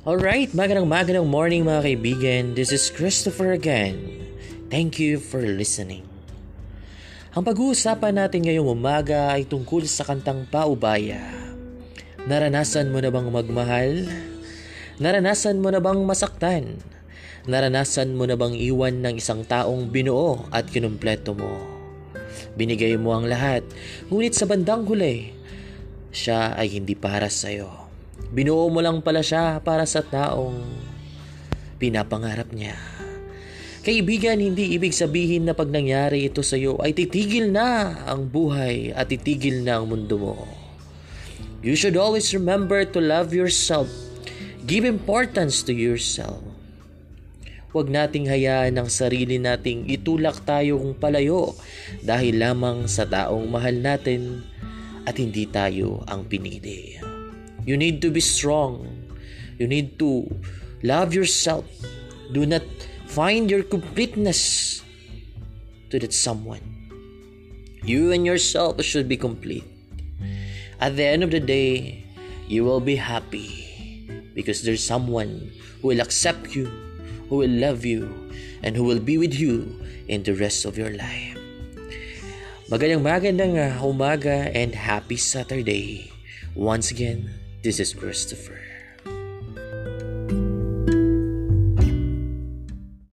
Alright, magandang magandang morning mga kaibigan. This is Christopher again. Thank you for listening. Ang pag-uusapan natin ngayong umaga ay tungkol sa kantang Paubaya. Naranasan mo na bang magmahal? Naranasan mo na bang masaktan? Naranasan mo na bang iwan ng isang taong binuo at kinumpleto mo? Binigay mo ang lahat, ngunit sa bandang huli, siya ay hindi para sa'yo. Binuo mo lang pala siya para sa taong pinapangarap niya. Kaibigan, hindi ibig sabihin na pag nangyari ito sa iyo ay titigil na ang buhay at titigil na ang mundo mo. You should always remember to love yourself. Give importance to yourself. Huwag nating hayaan ang sarili nating itulak tayong palayo dahil lamang sa taong mahal natin at hindi tayo ang pinili. You need to be strong. You need to love yourself. Do not find your completeness to that someone. You and yourself should be complete. At the end of the day, you will be happy because there's someone who will accept you, who will love you, and who will be with you in the rest of your life. Magandang magandang umaga and happy Saturday. Once again, This is Christopher.